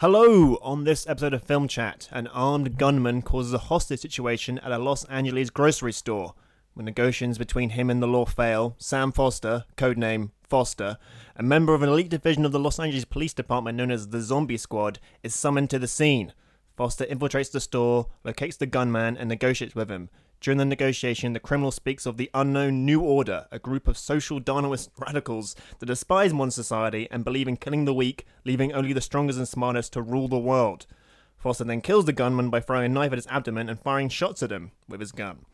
Hello! On this episode of Film Chat, an armed gunman causes a hostage situation at a Los Angeles grocery store. When negotiations between him and the law fail, Sam Foster, codename Foster, a member of an elite division of the Los Angeles Police Department known as the Zombie Squad, is summoned to the scene. Foster infiltrates the store, locates the gunman, and negotiates with him. During the negotiation, the criminal speaks of the unknown New Order, a group of social Darwinist radicals that despise modern society and believe in killing the weak, leaving only the strongest and smartest to rule the world. Foster then kills the gunman by throwing a knife at his abdomen and firing shots at him with his gun.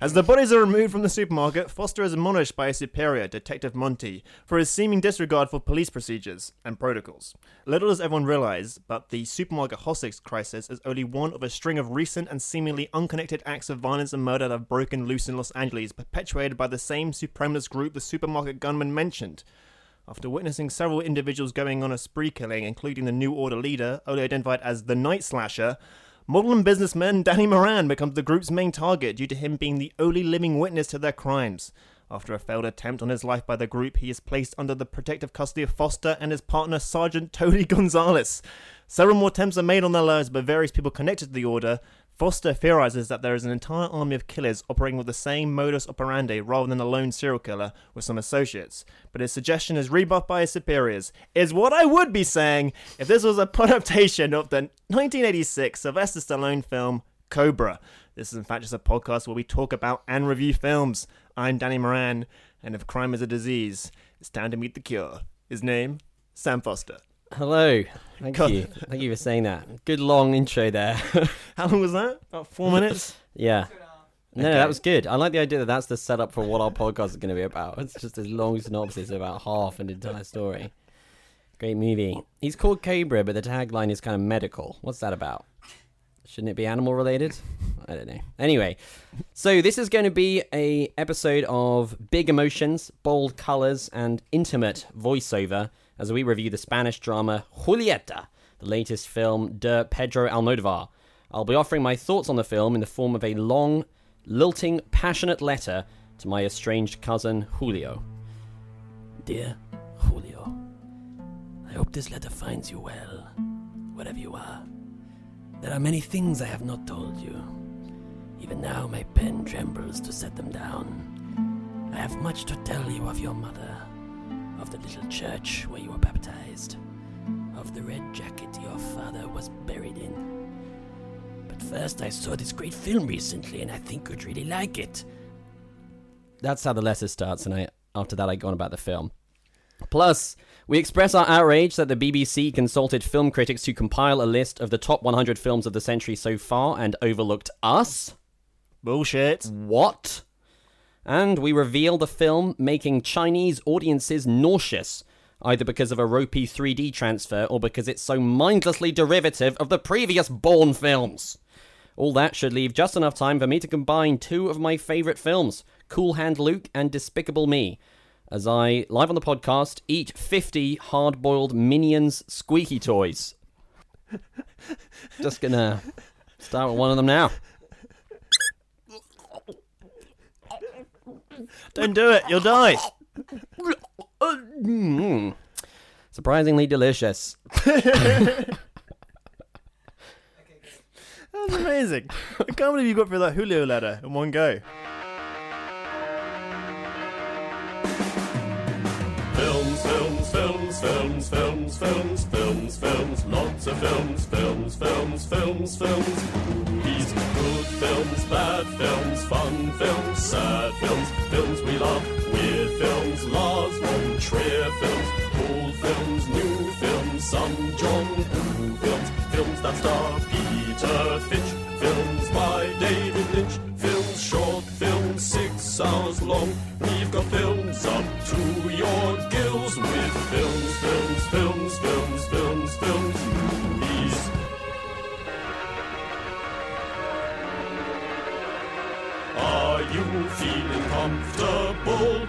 As the bodies are removed from the supermarket, Foster is admonished by his superior, Detective Monty, for his seeming disregard for police procedures and protocols. Little does everyone realize, but the supermarket hostage crisis is only one of a string of recent and seemingly unconnected acts of violence and murder that have broken loose in Los Angeles, perpetuated by the same supremacist group the supermarket gunman mentioned. After witnessing several individuals going on a spree killing, including the New Order leader, only identified as the Night Slasher, model and businessman Danny Moran becomes the group's main target due to him being the only living witness to their crimes. After a failed attempt on his life by the group, he is placed under the protective custody of Foster and his partner, Sergeant Tony Gonzalez. Several more attempts are made on their lives by various people connected to the Order, Foster theorizes that there is an entire army of killers operating with the same modus operandi rather than a lone serial killer with some associates. But his suggestion is rebuffed by his superiors. Is what I would be saying if this was a adaptation of the 1986 Sylvester Stallone film Cobra. This is in fact just a podcast where we talk about and review films. I'm Danny Moran, and if crime is a disease, it's time to meet the cure. His name, Sam Foster. Hello. Thank God. you. Thank you for saying that. Good long intro there. How long was that? About four minutes? yeah. No, Okay. that was good. I like the idea that that's the setup for what our podcast is going to be about. It's just a long synopsis about half an entire story. Great movie. He's called Cobra, but the tagline is kind of medical. What's that about? Shouldn't it be animal related? I don't know. Anyway, so this is going to be a episode of big emotions, bold colors, and intimate voiceover as we review the Spanish drama Julieta, the latest film de Pedro Almodovar. I'll be offering my thoughts on the film in the form of a long, lilting, passionate letter to my estranged cousin Julio. Dear Julio, I hope this letter finds you well, wherever you are. There are many things I have not told you. Even now, my pen trembles to set them down. I have much to tell you of your mother, of the little church where you were baptized, of the red jacket your father was buried in. But first, I saw this great film recently, and I think you'd really like it. That's how the letter starts, and I, after that, I go on about the film. Plus, we express our outrage that the BBC consulted film critics to compile a list of the top 100 films of the century so far and overlooked us. Bullshit. What? And we reveal the film making Chinese audiences nauseous, either because of a ropey 3D transfer or because it's so mindlessly derivative of the previous Bourne films. All that should leave just enough time for me to combine two of my favourite films, Cool Hand Luke and Despicable Me, as I, live on the podcast, eat 50 hard boiled Minions squeaky toys. Just gonna start with one of them now. Don't do it. You'll die. Surprisingly delicious. That was amazing. I can't believe you got through that Julio letter in one go. Films, films, films, films, films, lots of films, films, films, films, films, movies, good films, bad films, fun films, sad films, films we love, weird films, Lars von Trier films, old films, new films, some John Woo films, films that star Peter Finch, films by David Lynch, films short, films six hours long. We've got films up to your gills with films, films, films, films, films, films, movies. Are you feeling comfortable?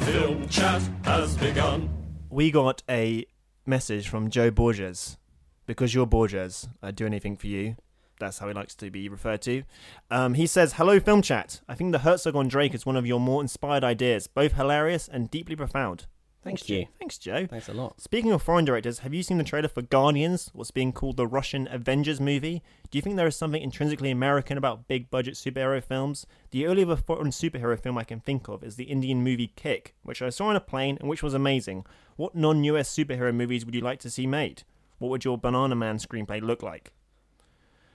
Film chat has begun. We got a message from Joe Borges. Because you're Borges, I'd do anything for you. That's how he likes to be referred to. Um, he says, Hello, Film Chat. I think the Herzog on Drake is one of your more inspired ideas, both hilarious and deeply profound. Thank Joe. you. Thanks, Joe. Thanks a lot. Speaking of foreign directors, have you seen the trailer for Guardians, what's being called the Russian Avengers movie? Do you think there is something intrinsically American about big budget superhero films? The only other foreign superhero film I can think of is the Indian movie Kick, which I saw on a plane and which was amazing. What non US superhero movies would you like to see made? What would your Banana Man screenplay look like?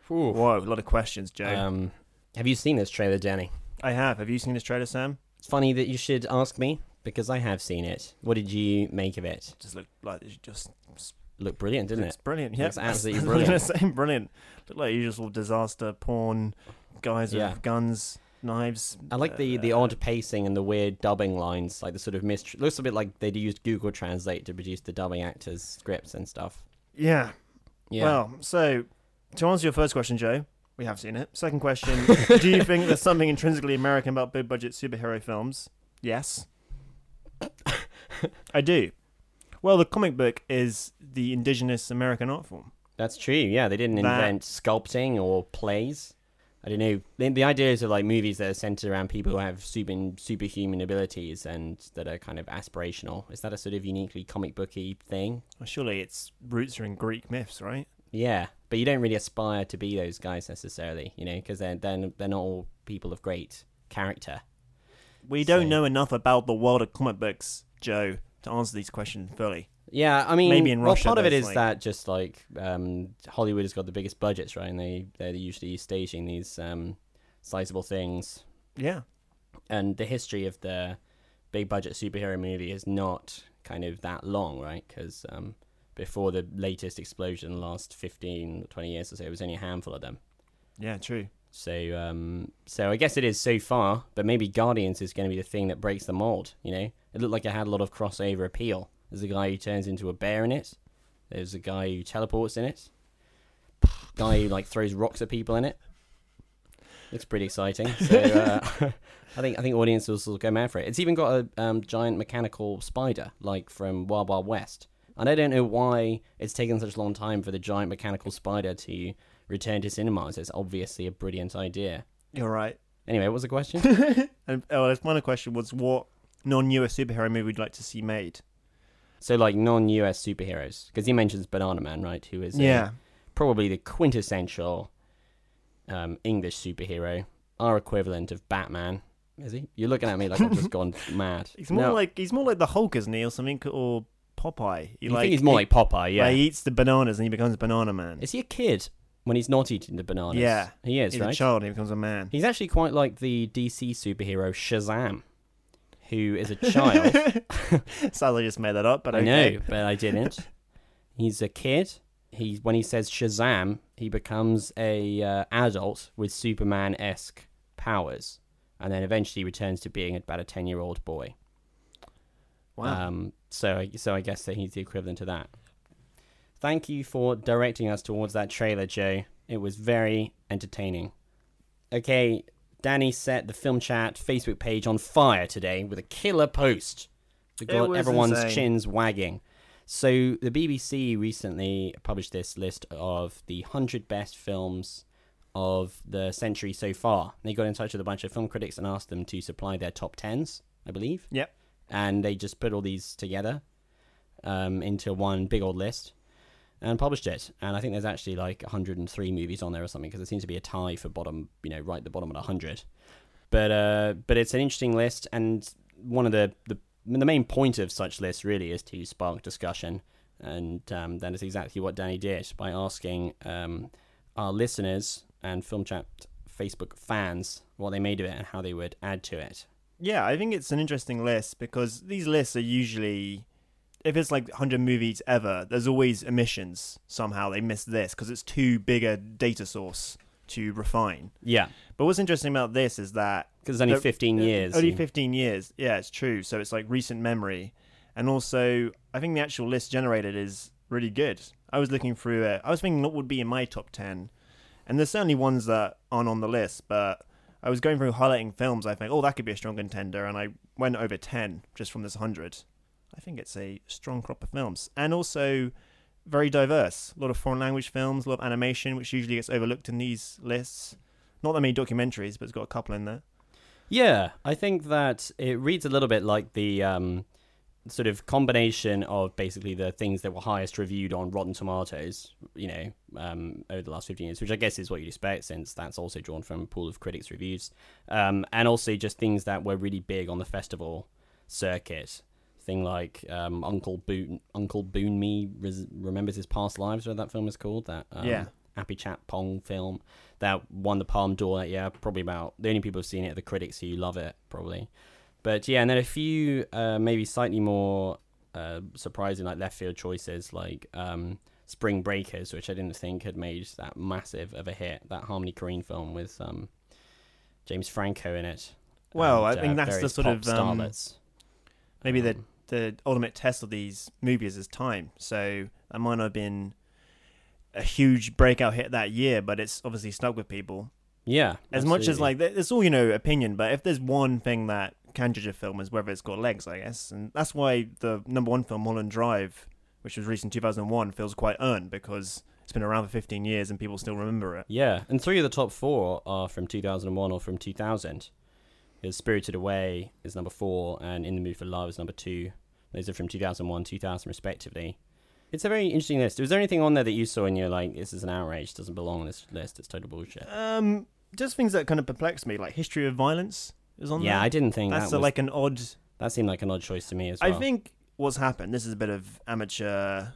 Whoa, a lot of questions, Joe. Um, have you seen this trailer, Danny? I have. Have you seen this trailer, Sam? It's funny that you should ask me because I have seen it. What did you make of it? Just look like it just Looked brilliant, didn't It's it? brilliant. Yeah, Looks absolutely brilliant. gonna brilliant. Look like usual disaster porn guys Yeah. with guns, knives. I like the, the uh, odd pacing and the weird dubbing lines, like the sort of mystery. Looks a bit like they'd used Google Translate to produce the dubbing actors' scripts and stuff. Yeah. Yeah. Well, so to answer your first question, Joe, we have seen it. Second question: Do you think there's something intrinsically American about big budget superhero films? Yes. I do. Well, the comic book is the indigenous American art form. That's true. Yeah, they didn't That- invent sculpting or plays. I don't know. The, the ideas of like movies that are centered around people who have super superhuman abilities and that are kind of aspirational. Is that a sort of uniquely comic booky thing? Well, surely its roots are in Greek myths, right? Yeah, but you don't really aspire to be those guys necessarily, you know, because they're, they're they're not all people of great character. We don't So- know enough about the world of comic books, Joe, to answer these questions fully. Yeah, I mean, Maybe in well, Russia part of it is like- that just like um, Hollywood has got the biggest budgets, right? And they they're usually staging these um, sizable things Yeah. and the history of the big budget superhero movie is not kind of that long, right? Because um, before the latest explosion, the last 15, 20 years or so, it was only a handful of them. Yeah, true. So, um, so I guess it is so far, but maybe Guardians is going to be the thing that breaks the mold. You know, it looked like it had a lot of crossover appeal. There's a guy who turns into a bear in it. There's a guy who teleports in it. Guy who like throws rocks at people in it. Looks pretty exciting. So uh, I think I think audiences will go mad for it. It's even got a um, giant mechanical spider, like from Wild Wild West. And I don't know why it's taken such a long time for the giant mechanical spider to return to cinemas. It's obviously a brilliant idea. You're right. Anyway, what was the question? And oh, this final question was what non-US superhero movie would you like to see made? so, like non-US superheroes, because he mentions Banana Man, right? Who is a- Yeah. probably the quintessential um, English superhero, our equivalent of Batman. Is he? You're looking at me like I've just gone mad. He's more No, like he's more like the Hulk, isn't he, or something, or Popeye? He you like think he's more like Popeye, yeah. like, he eats the bananas and he becomes Banana Man. Is he a kid when he's not eating the bananas? Yeah. he is, he's right? a child and he becomes a man. He's actually quite like the DC superhero Shazam, who is a child. Sadly, just made that up, but I okay. know, but I didn't. He's a kid. He when he says Shazam, he becomes a uh, adult with Superman esque powers, and then eventually returns to being about a ten year old boy. Wow. Um, so I- so I guess that he's the equivalent to that. Thank you for directing us towards that trailer, Joe. It was very entertaining. Okay, Danny set the film chat Facebook page on fire today with a killer post that got everyone's insane. chins wagging. So the BBC recently published this list of the 100 best films of the century so far. They got in touch with a bunch of film critics and asked them to supply their top 10s, I believe yep. And they just put all these together um, into one big old list and published it. And I think there's actually like 103 movies on there or something because it seems to be a tie for bottom, you know, right at the bottom at 100. But uh, but it's an interesting list, and one of the the the main point of such lists really is to spark discussion, and um, that is exactly what Danny did by asking um, our listeners and Film Chat Facebook fans what they made of it and how they would add to it. Yeah, I think it's an interesting list because these lists are usually, if it's like 100 movies ever, there's always omissions. Somehow they miss this because it's too big a data source to refine. Yeah, But what's interesting about this is that because it's only the- 15 uh, years. Only 15 years. Yeah, it's true. So it's like recent memory. And also, I think the actual list generated is really good. I was looking through it. I was thinking what would be in my top 10. And there's certainly ones that aren't on the list, but I was going through highlighting films. I think, oh, that could be a strong contender. And I went over 10 just from this 100. I think it's a strong crop of films. And also, very diverse. A lot of foreign language films, a lot of animation, which usually gets overlooked in these lists. Not that many documentaries, but it's got a couple in there. Yeah, I think that it reads a little bit like the um, sort of combination of basically the things that were highest reviewed on Rotten Tomatoes, you know, um, over the last 15 years, which I guess is what you'd expect since that's also drawn from a pool of critics' reviews, um, and also just things that were really big on the festival circuit. Thing like um, Uncle Boone, Uncle Boonmee res- remembers his past lives, what that film is called. That um, Yeah. Apichatpong film that won the Palme d'Or that year. Probably about the only people who've seen it are the critics who love it, probably. But yeah, and then a few uh, maybe slightly more uh, surprising like left field choices like um, Spring Breakers, which I didn't think had made that massive of a hit. That Harmony Korine film with um, James Franco in it. Well, and, I think uh, that's the sort of, um, maybe the Um, the ultimate test of these movies is time. So that might not have been a huge breakout hit that year, but it's obviously stuck with people. yeah, As much as like it's all you know opinion, but if there's one thing that can judge a film is whether it's got legs, I guess, and that's why the number one film, Mulholland Drive, which was released in 2001, feels quite earned because it's been around for 15 years and people still remember it. Yeah, and three of the top four are from 2001 or from 2000. Is Spirited Away is number four, and In the Mood for Love is number two. Those are from 2001, 2000, respectively. It's a very interesting list. Was there anything on there that you saw and you're like, this is an outrage, doesn't belong on this list, it's total bullshit? Um, just things that kind of perplex me, like history of violence is on yeah, there. I didn't think That's that a, was, like an odd that seemed like an odd choice to me as well. I think what's happened. This is a bit of amateur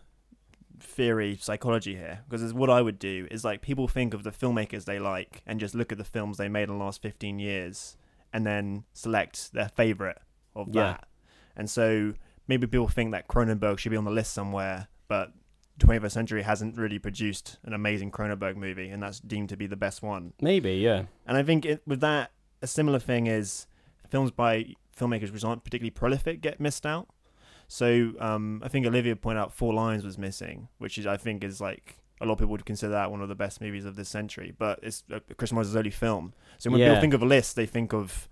theory psychology here because what I would do is like people think of the filmmakers they like and just look at the films they made in the last 15 years and then select their favorite of Yeah. that. And so maybe people think that Cronenberg should be on the list somewhere, but 21st Century hasn't really produced an amazing Cronenberg movie and that's deemed to be the best one. Maybe, yeah. And I think it, with that, a similar thing is films by filmmakers which aren't particularly prolific get missed out. So um, I think Olivia pointed out Four Lions was missing, which is I think is like a lot of people would consider that one of the best movies of this century. But it's uh, Chris Morris' early film. So when Yeah. people think of a list, they think of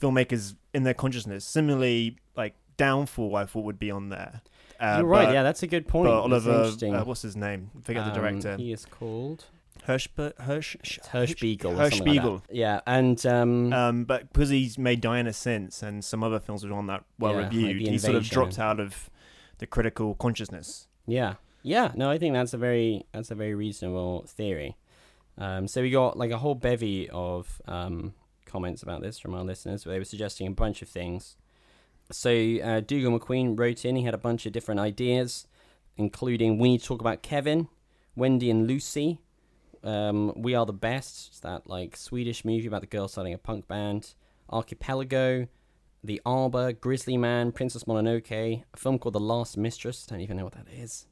filmmakers in their consciousness. Similarly, like Downfall, I thought would be on there. Uh, You're right, but- yeah, that's a good point. Oliver, uh, what's his name? I Forget the Um, director. He is called Hirsch, Hirsch, Hirschbiegel. or Hirsch something like Yeah, and um, Um, but because he's made Diana since and some other films were on that well Yeah, reviewed, The he sort of dropped out of the critical consciousness. Yeah, yeah. No, I think that's a very that's a very reasonable theory. Um, so we got like a whole bevy of um, comments about this from our listeners. Where They were suggesting a bunch of things. So uh, Dougal McQueen wrote in. He had a bunch of different ideas, including we need to talk about Kevin, Wendy and Lucy. Um, we are the best. It's that like Swedish movie about the girl starting a punk band. Archipelago, The Arbor, Grizzly Man, Princess Mononoke, a film called The Last Mistress. I don't even know what that is.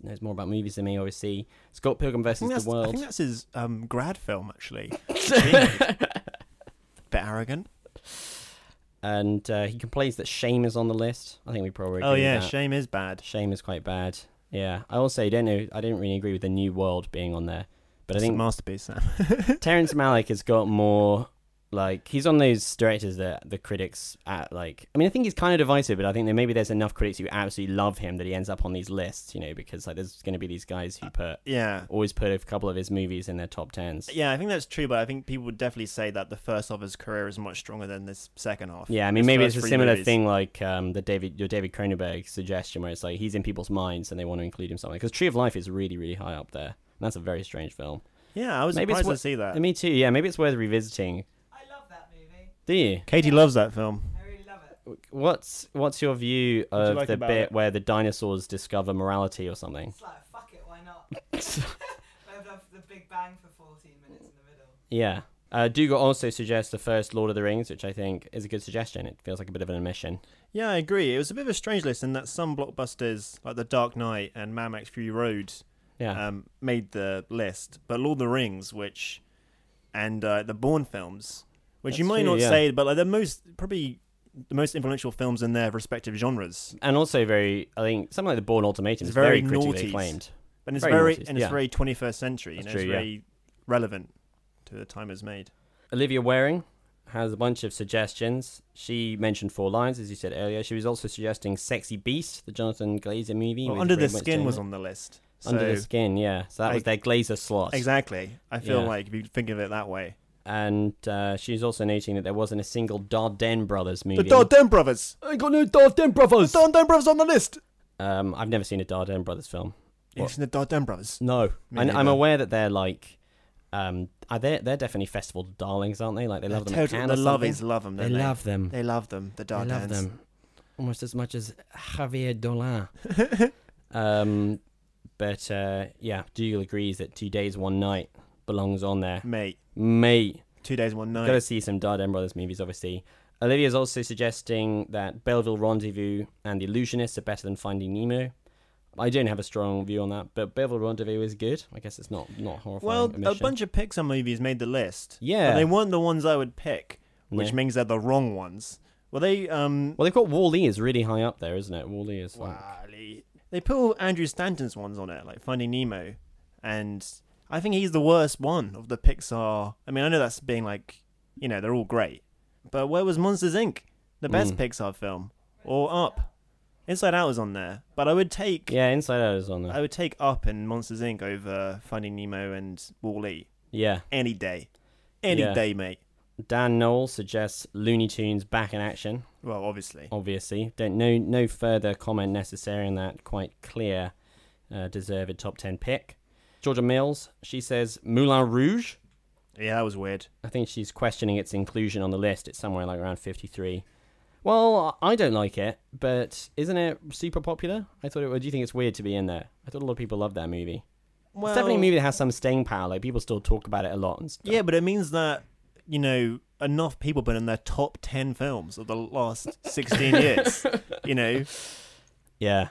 He knows more about movies than me, obviously. Scott Pilgrim I versus the I World. think that's his um, grad film, actually. Bit arrogant. And uh, he complains that Shame is on the list. I think we probably agree Oh yeah, shame is bad. Shame is quite bad. Yeah, I also don't know. I didn't really agree with the New World being on there, but It's I think masterpiece. Sam. Terrence Malick has got more like he's on those directors that the critics at like I mean I think he's kind of divisive but I think that maybe there's enough critics who absolutely love him that he ends up on these lists you know because like there's going to be these guys who put yeah. always put a couple of his movies in their top tens Yeah, I think that's true, but I think people would definitely say that the first half of his career is much stronger than this second half. yeah I mean His maybe it's a similar movies. thing like um, the David your David Cronenberg suggestion where it's like he's in people's minds and they want to include him somewhere because Tree of Life is really really high up there that's a very strange film Yeah, I was Maybe it's surprised what- to see that. And me too yeah maybe it's worth revisiting I love that movie. do you Katie loves that film. I really love it. what's what's your view What do you of like the bit it? where the dinosaurs discover morality or something? It's like, fuck it, why not? They have the, the Big Bang for 14 minutes in the middle. Yeah. Uh, Dougal also suggests the first Lord of the Rings, which I think is a good suggestion. It feels like a bit of an omission. Yeah, I agree. It was a bit of a strange list in that some blockbusters like The Dark Knight and Mad Max Fury Road Yeah. um, made the list, but Lord of the Rings, which and uh, the Bourne films, which you might true, not yeah. say, but like the most probably the most influential films in their respective genres. and also very, I think, something like the Bourne Ultimatum is very, very critically acclaimed. And it's Very very, and it's yeah. very 21st century. You know, true, it's yeah. very relevant to the time it's made. Olivia Waring has a bunch of suggestions. She mentioned Four Lions, as you said earlier. She was also suggesting Sexy Beast, the Jonathan Glazer movie. Well, Under the Skin was on the list. Under the Skin, yeah. So that was their Glazer slot. Exactly. I feel Yeah. like if you think of it that way. And uh, she's also noting that there wasn't a single Dardenne Brothers movie. The Dardenne Brothers. I got no Dardenne Brothers. The Dardenne Brothers on the list. Um, I've never seen a Dardenne Brothers film. You've seen the Dardenne Brothers. No, Me I, I'm aware that they're like, um, are they? They're definitely festival darlings, aren't they? Like they love them. at Total- Cannes the or lovies love them. They love them. They love them. The They Dardennes. love them almost as much as Xavier Dolan. um, but uh, yeah, Dougal agrees that Two Days One Night belongs on there. Mate, Mate, two days, one night. Got to see some Dardenne Brothers movies, obviously. Olivia's also suggesting that Belleville Rendezvous and The Illusionist are better than Finding Nemo. I don't have a strong view on that, but Belleville Rendezvous is good. I guess it's not not horrifying. well, a bunch of Pixar movies made the list. Yeah. But they weren't the ones I would pick, which means they're the wrong ones. Well, they um. Well, they've got Wall-E is really high up there, isn't it? Wall-E is like Wally. They put all Andrew Stanton's ones on it, like Finding Nemo, and I think he's the worst one of the Pixar. I mean, I know that's being like, you know, they're all great, but where was Monsters Inc., the best Mm. Pixar film, or Up? Inside Out is on there, but I would take yeah, Inside Out is on there. I would take Up and Monsters Inc. over Finding Nemo and Wall-E Yeah, any day, any Yeah. day, mate. Dan Knoll suggests Looney Tunes back in action. Well, obviously. Obviously, don't no no further comment necessary on that. Quite clear, uh, deserved top ten pick. Georgia Mills, she says Moulin Rouge. Yeah, that was weird. I think she's questioning its inclusion on the list. It's somewhere like around 53. Well, I don't like it, but isn't it super popular? I thought it would. Do you think it's weird to be in there? I thought a lot of people love that movie. Well, it's definitely a movie that has some staying power. Like people still talk about it a lot and stuff. Yeah, but it means that you know enough people been in their top ten films of the last sixteen years. You know, Yeah.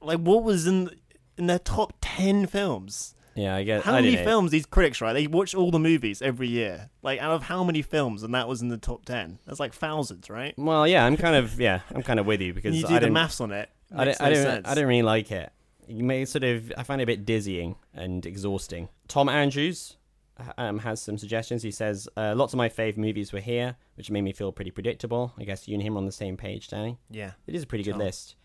like what was in in their top ten films? Yeah, I guess. How I many don't know. films these critics right? They watch all the movies every year. Like out of how many films, and that was in the top ten? That's like thousands, right? Well, yeah, I'm kind of yeah, I'm kind of with you because And you I do the don't, maths on it. I makes don't, I no don't, sense. I don't really like it. You may sort of, I find it a bit dizzying and exhausting. Tom Andrews um, has some suggestions. He says, uh, lots of my fave movies were here, which made me feel pretty predictable. I guess you and him are on the same page, Danny. Yeah. It is a pretty good list.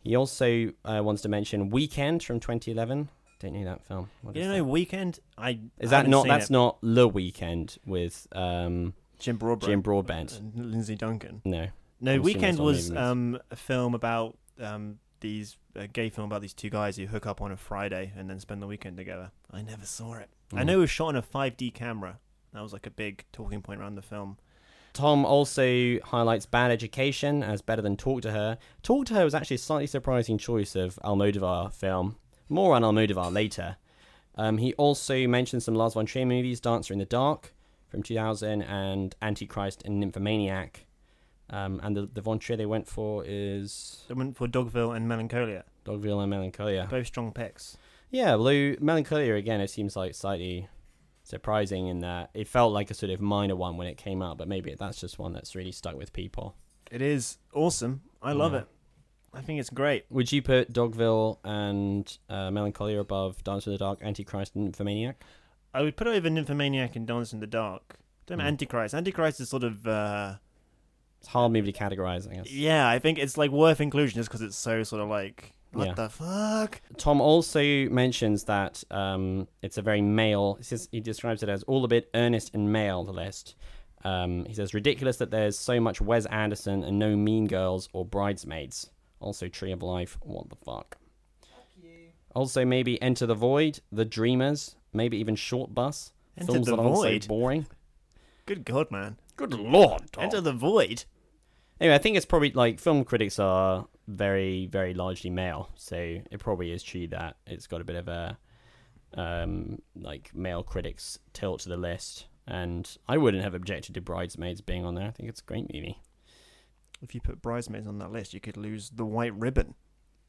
He also uh, wants to mention Weekend from 2011. Don't know that film. What You is know, that? Weekend. I Is that seen That's it. not The Weekend with um, Jim Broadbent. Jim Broadbent. and Lindsay Duncan. No. No, I'm Weekend was um, a film about um, these a gay film about these two guys who hook up on a Friday and then spend the weekend together. I never saw it. I Mm. know it was shot on a 5D camera. That was like a big talking point around the film. Tom also highlights Bad Education as better than Talk to Her. Talk to Her was actually a slightly surprising choice of Almodovar film. More on Almodovar later. Um, he also mentions some Lars von Trier movies, Dancer in the Dark from 2000 and Antichrist and Nymphomaniac. Um, and the, the von Trier they went for is They went for Dogville and Melancholia. Dogville and Melancholia. Both strong picks. Yeah, although Melancholia again, it seems like slightly surprising in that it felt like a sort of minor one when it came out, but maybe that's just one that's really stuck with people. It is awesome. I love Yeah. it. I think it's great. Would you put Dogville and uh, Melancholia above Dance in the Dark, Antichrist, and Nymphomaniac? I would put over Nymphomaniac and Dance in the Dark. Don't Hmm. Antichrist. Antichrist is sort of. Uh, It's hard movie to categorize, I guess. yeah, I think it's like worth inclusion just because it's so sort of like. What Yeah. the fuck? Tom also mentions that um, it's a very male. He, says, he describes it as all a bit earnest and male. The list. Um, he says ridiculous that there's so much Wes Anderson and no Mean Girls or Bridesmaids. Also Tree of Life. What the fuck? Also maybe Enter the Void, The Dreamers, maybe even Shortbus. Enter films the that Void? so boring. Good God, man. Good lord. Tom. Enter the Void. Anyway, I think it's probably like film critics are very, very largely male, so it probably is true that it's got a bit of a um, like male critics tilt to the list. And I wouldn't have objected to Bridesmaids being on there. I think it's a great movie. If you put Bridesmaids on that list, you could lose The White Ribbon.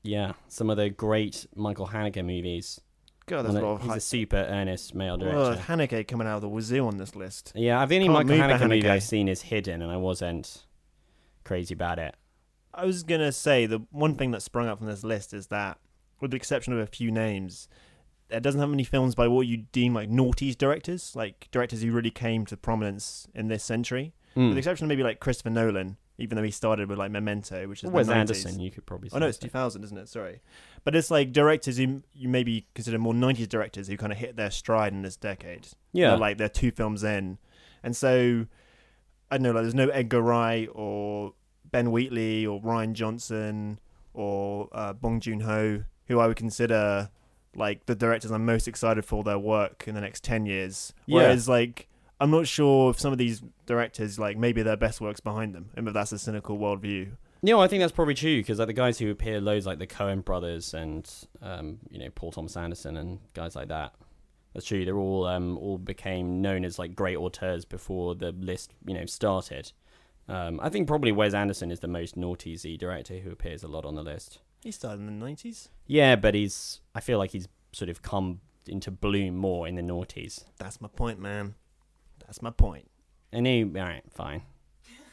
Yeah, some of the great Michael Haneke movies. God, there's a lot of He's a super earnest male director. Well. Haneke coming out of the wazoo on this list. yeah, the only Can't Michael the Haneke movie I've seen is Hidden, and I wasn't crazy about it. I was gonna say the one thing that sprung up from this list is that, with the exception of a few names, it doesn't have many films by what you deem like noughties directors, like directors who really came to prominence in this century. Mm. With the exception of maybe like Christopher Nolan, even though he started with like Memento, which is Wes the 90s. Anderson, you could probably say. Oh no, it's 2000, isn't it? Sorry, but it's like directors who you maybe consider more 90s directors who kind of hit their stride in this decade. Yeah. They're, like they're two films in, and so I don't know. Like there's no Edgar Wright or Ben Wheatley or Rian Johnson or uh, Bong Joon Ho, who I would consider like the directors I'm most excited for their work in the next 10 years. Yeah. Whereas like I'm not sure if some of these directors like maybe their best work's behind them, and if that's a cynical worldview. You know, I think that's probably true because like the guys who appear loads, like the Coen brothers and um, you know Paul Thomas Anderson and guys like that. That's true. They're all um, all became known as like great auteurs before the list you know started. Um, I think probably Wes Anderson is the most naughty Z director who appears a lot on the list. He started in the 90s. Yeah, but he's I feel like he's sort of come into bloom more in the noughties. That's my point, man. That's my point. And he, all right, fine,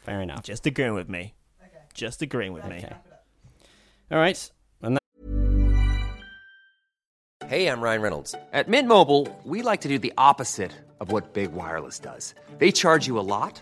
fair enough. Just agreeing with me. Okay. Just agreeing with me. Okay. Wrap it up. All right, Hey, I'm Ryan Reynolds. At Mint Mobile, we like to do the opposite of what Big Wireless does. They charge you a lot,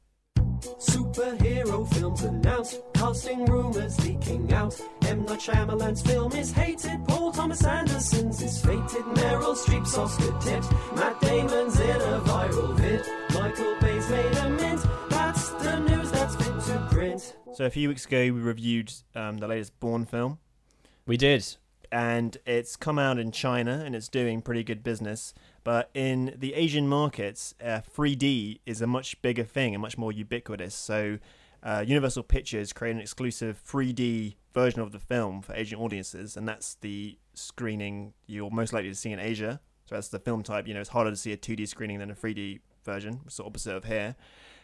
Superhero films announced, casting rumors leaking out. M. Night Shyamalan's film is hated, Paul Thomas Anderson's is fated, Meryl Streep's Oscar tipped, Matt Damon's in a viral vid, Michael Bay's made a mint. That's the news that's fit to print. So a few weeks ago, we reviewed um, the latest Bourne film, We did. and it's come out in China and it's doing pretty good business. But in the Asian markets, uh, 3D is a much bigger thing and much more ubiquitous. So uh, Universal Pictures created an exclusive 3D version of the film for Asian audiences, and that's the screening you're most likely to see in Asia. So that's the film type. You know, it's harder to see a 2D screening than a 3D version, it's the opposite of here.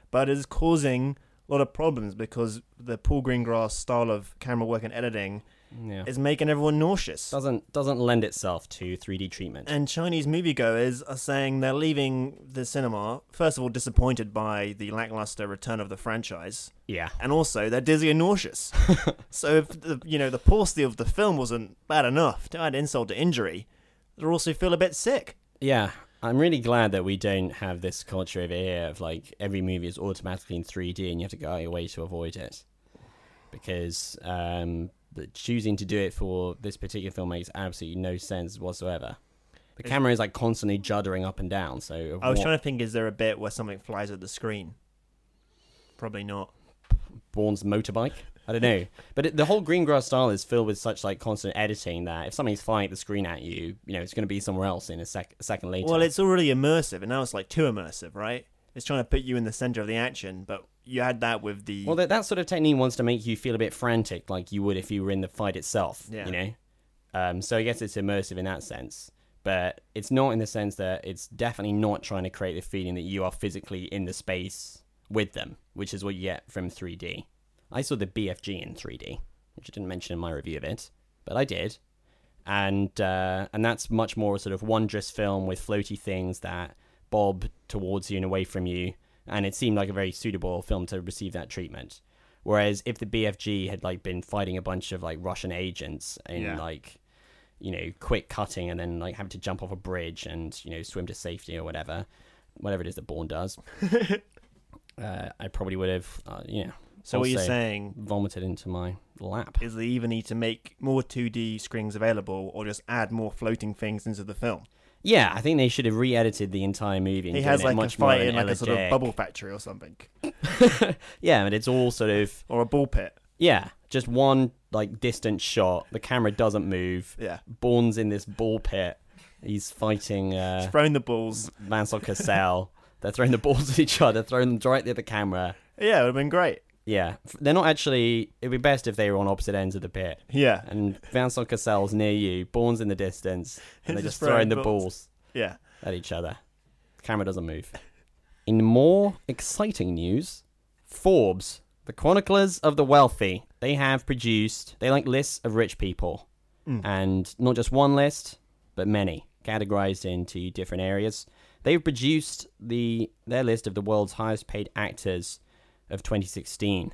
But it is causing a lot of problems because the Paul Greengrass style of camera work and editing Yeah. is making everyone nauseous. doesn't doesn't lend itself to 3D treatment. And Chinese moviegoers are saying they're leaving the cinema, first of all, disappointed by the lackluster return of the franchise, yeah. and also they're dizzy and nauseous. so if the, you know the paucity of the film wasn't bad enough to add insult to injury, they also feel a bit sick. Yeah. I'm really glad that we don't have this culture over here of like every movie is automatically in 3D and you have to go out your way to avoid it. Because um, but choosing to do it for this particular film makes absolutely no sense whatsoever. The camera is like constantly juddering up and down. So I was what- trying to think: is there a bit where something flies at the screen? Probably not. Bourne's motorbike. I don't know, but it, the whole Greengrass style is filled with such like constant editing that if something's flying at the screen at you, you know it's going to be somewhere else in a, sec- a second later. Well, it's already immersive, and now it's like too immersive, right? It's trying to put you in the center of the action, but you had that with the well, that, that sort of technique wants to make you feel a bit frantic, like you would if you were in the fight itself. Yeah. You know, um, so I guess it's immersive in that sense, but it's not in the sense that it's definitely not trying to create the feeling that you are physically in the space with them, which is what you get from 3D. I saw the BFG in 3D, which I didn't mention in my review of it, but I did. And uh, and that's much more a sort of wondrous film with floaty things that bob towards you and away from you, and it seemed like a very suitable film to receive that treatment. Whereas if the BFG had like been fighting a bunch of like Russian agents in Yeah. like you know quick cutting and then like having to jump off a bridge and you know swim to safety or whatever, whatever it is that Bourne does, uh, I probably would have uh, you know So what you're saying vomited into my lap. is they even need to make more 2D screens available or just add more floating things into the film. Yeah, I think they should have re-edited the entire movie. And He has like a much more fight in like a sort of bubble factory or something, yeah, but it's all sort of or a ball pit. yeah, just one like distant shot. The camera doesn't move. Yeah, Bourne's in this ball pit. He's fighting uh, He's throwing the balls. Mansell Cassel. They're throwing the balls at each other, throwing them directly at the camera. Yeah, it would have been great. Yeah, they're not actually. It'd be best if they were on opposite ends of the pit. Yeah, And Vincent Cassel's near you, Bourne's in the distance, and they're Just throwing the balls. yeah. at each other. The camera doesn't move. In more exciting news, Forbes, the chroniclers of the wealthy, they have produced, they like lists of rich people. Mm. And not just one list, but many, categorized into different areas. They've produced the their list of the world's highest paid actors of 2016.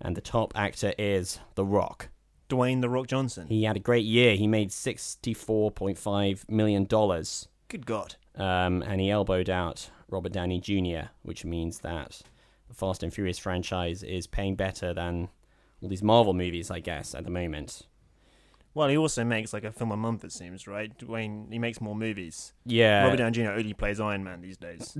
And the top actor is The Rock. Dwayne the Rock Johnson. He had a great year. He made $64.5 million Good God. um, and he elbowed out Robert Downey Jr., which means that the Fast and Furious franchise is paying better than all these Marvel movies, I guess, at the moment. Well, he also makes like a film a month, it seems, right? Dwayne, he makes more movies. Yeah, Robert Downey Jr. only plays Iron Man these days.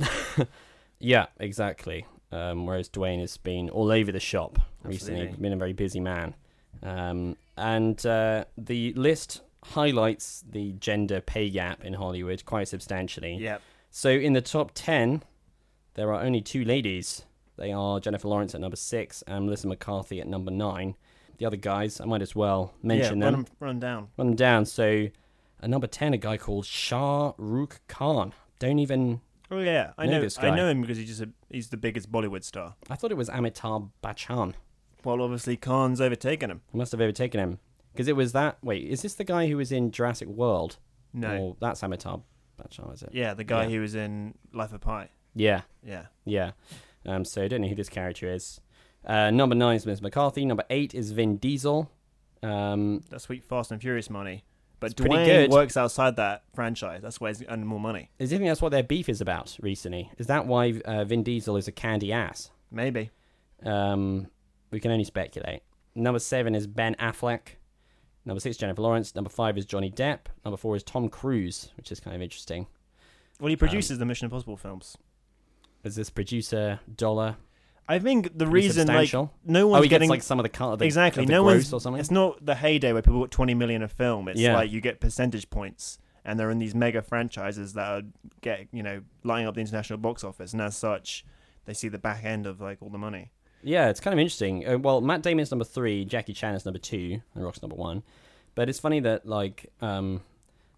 yeah, exactly. Um, whereas Dwayne has been all over the shop recently, been a very busy man. Um, and uh, the list highlights the gender pay gap in Hollywood quite substantially. yep. So in the top 10, there are only two ladies. They are Jennifer Lawrence at number 6 and Melissa McCarthy at number 9. The other guys, I might as well mention them. yeah, them. Run, 'em- run 'em down. Run them down. So at number 10, a guy called Shah Rukh Khan. Don't even... Oh yeah, I Know know. this I know him because he's just a, he's the biggest Bollywood star. I thought it was Amitabh Bachchan. Well, obviously Khan's overtaken him. I must have overtaken him. Because it was that... Wait, is this the guy who was in Jurassic World? No. Or that's Amitabh Bachchan, is it? Yeah, the guy Yeah. who was in Life of Pi. Yeah. Yeah. Yeah. Um, so I don't know who this character is. Uh, number nine is Miss McCarthy. Number eight is Vin Diesel. Um, That's sweet Fast and Furious money. But It's Dwayne good. works outside that franchise. That's why he's earning more money. is think that's what their beef is about recently? Is that why uh, Vin Diesel is a candy ass? Maybe. Um, we can only speculate. Number seven is Ben Affleck. Number six, Jennifer Lawrence. Number five is Johnny Depp. Number four is Tom Cruise, which is kind of interesting. Well, he produces the Mission Impossible films. Is this producer dollar? I think the Pretty reason, like, substantial? no Oh, one's he getting gets like some of the cut of the, exactly of the no gross one's or something. It's not the heyday where people got 20 million a film. It's Yeah. like you get percentage points, and they're in these mega franchises that are get you know lighting up the international box office, and as such, they see the back end of like all the money. Yeah, it's kind of interesting. Uh, well, Matt Damon's number three, Jackie Chan is number two, and Rock's number one. But it's funny that like um,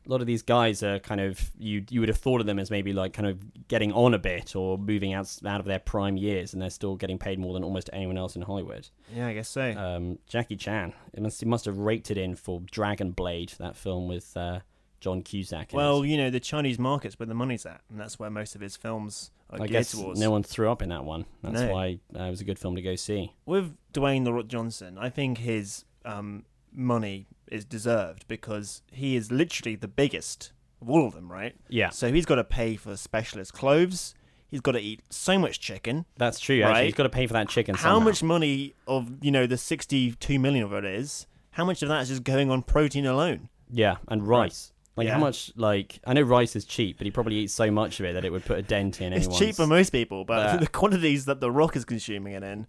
a lot of these guys are kind of you you would have thought of them as maybe like kind of getting on a bit or moving out out of their prime years, and they're still getting paid more than almost anyone else in Hollywood. Yeah, I guess so. Um, Jackie Chan, it must he must have raked it in for Dragon Blade, that film with uh, John Cusack. well, you know the Chinese market's where the money's at, and that's where most of his films are I geared guess towards. no one threw up in that one. That's No. why uh, it was a good film to go see. with Dwayne the Rock Johnson, I think his um, money is deserved because he is literally the biggest of all of them, right? Yeah, So he's got to pay for specialist clothes. He's got to eat so much chicken. that's true. Actually, Right. he's got to pay for that chicken. How somehow. much money of you know the sixty-two million of it is? How much of that is just going on protein alone? Yeah, and rice. Like how much? Like I know rice is cheap, but he probably eats so much of it that it would put a dent in It's cheap for most people, but Uh, the quantities that the Rock is consuming it in,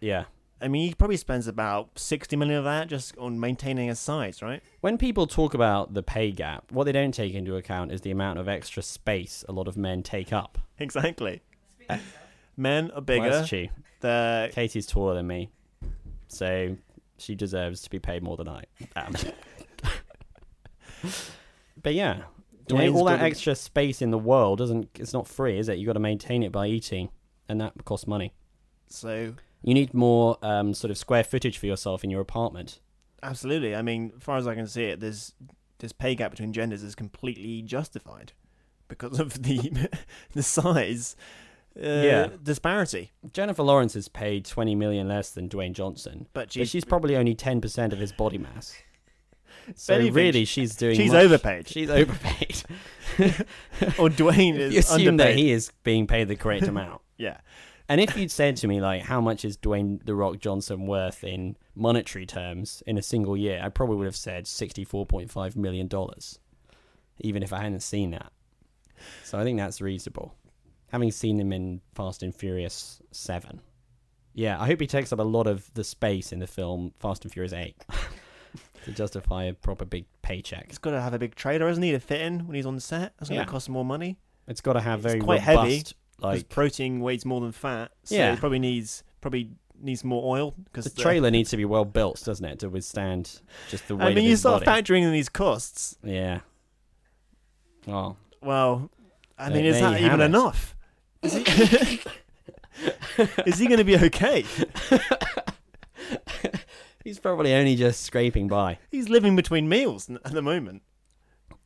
Yeah. I mean, he probably spends about sixty million of that just on maintaining his size, right? When people talk about the pay gap, what they don't take into account is the amount of extra space a lot of men take up. Exactly. Speak. Uh, men are bigger. Well, that's true. They're Katie's taller than me, so she deserves to be paid more than I am. but yeah, you know, all that got a- extra space in the world doesn't. It's not free, is it? You got to maintain it by eating, and that costs money. so You need more um, sort of square footage for yourself in your apartment. absolutely. I mean, as far as I can see it, there's this pay gap between genders is completely justified because of the the size uh, Yeah. disparity. Jennifer Lawrence is paid twenty million less than Dwayne Johnson, But but she's, she's probably only ten percent of his body mass. So really, she's doing. she's much- overpaid. She's overpaid. or Dwayne is you assume underpaid. that he is being paid the correct amount. Yeah. And if you'd said to me like, how much is Dwayne the Rock Johnson worth in monetary terms in a single year, I probably would have said sixty-four point five million dollars, even if I hadn't seen that. So I think that's reasonable. Having seen him in Fast and Furious Seven, yeah, I hope he takes up a lot of the space in the film Fast and Furious Eight to justify a proper big paycheck. He's got to have a big trailer, hasn't he, to fit in when he's on set? That's going to Yeah. cost more money. It's got to have It's very quite heavy, robust, Because like protein weighs more than fat, so Yeah. it probably needs probably needs more oil. Because the trailer needs to be well built, doesn't it, to withstand just the weight I of mean, you start body. factoring in these costs. Yeah. Oh, Well, I mean, is that even it. enough? Is he, is he going to be okay? he's probably only just scraping by. He's living between meals at the moment.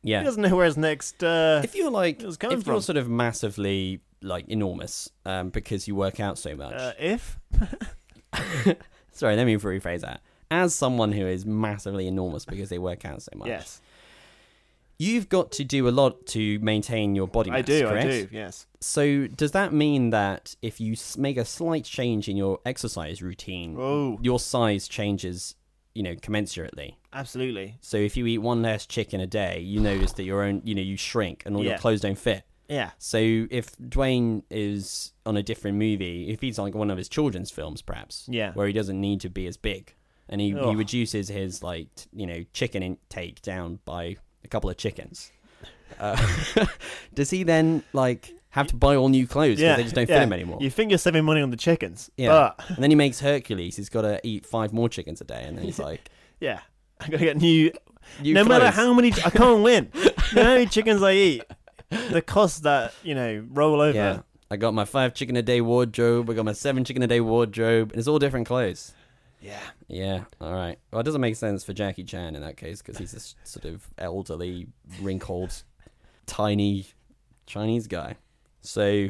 Yeah. He doesn't know where his next. Uh, if you're like, if you're from. sort of massively like enormous, um, because you work out so much. uh, if Sorry, let me rephrase that. As someone who is massively enormous because they work out so much, yes, you've got to do a lot to maintain your body mass. I do. correct? I do. Yes. So does that mean that if you make a slight change in your exercise routine, Oh, your size changes, you know, commensurately? absolutely. So if you eat one less chicken a day, you notice that your own, you know, you shrink and all your clothes don't fit. Yeah. So if Dwayne is on a different movie, if he's like one of his children's films, perhaps, Yeah. where he doesn't need to be as big, and he, he Ugh. reduces his like t- you know chicken intake down by a couple of chickens, uh, does he then like have to buy all new clothes because Yeah. they just don't fit him anymore? You think you're saving money on the chickens, Yeah. but and then he makes Hercules. He's got to eat five more chickens a day, and then he's like, yeah, I gotta get new. new no matter clothes. how many, I can't win. no matter how many chickens I eat, the costs that you know roll over. Yeah. I got my five chicken a day wardrobe. I got my seven chicken a day wardrobe. And it's all different clothes. Yeah. Yeah. All right. Well, it doesn't make sense for Jackie Chan in that case because he's this sort of elderly, wrinkled, tiny Chinese guy. So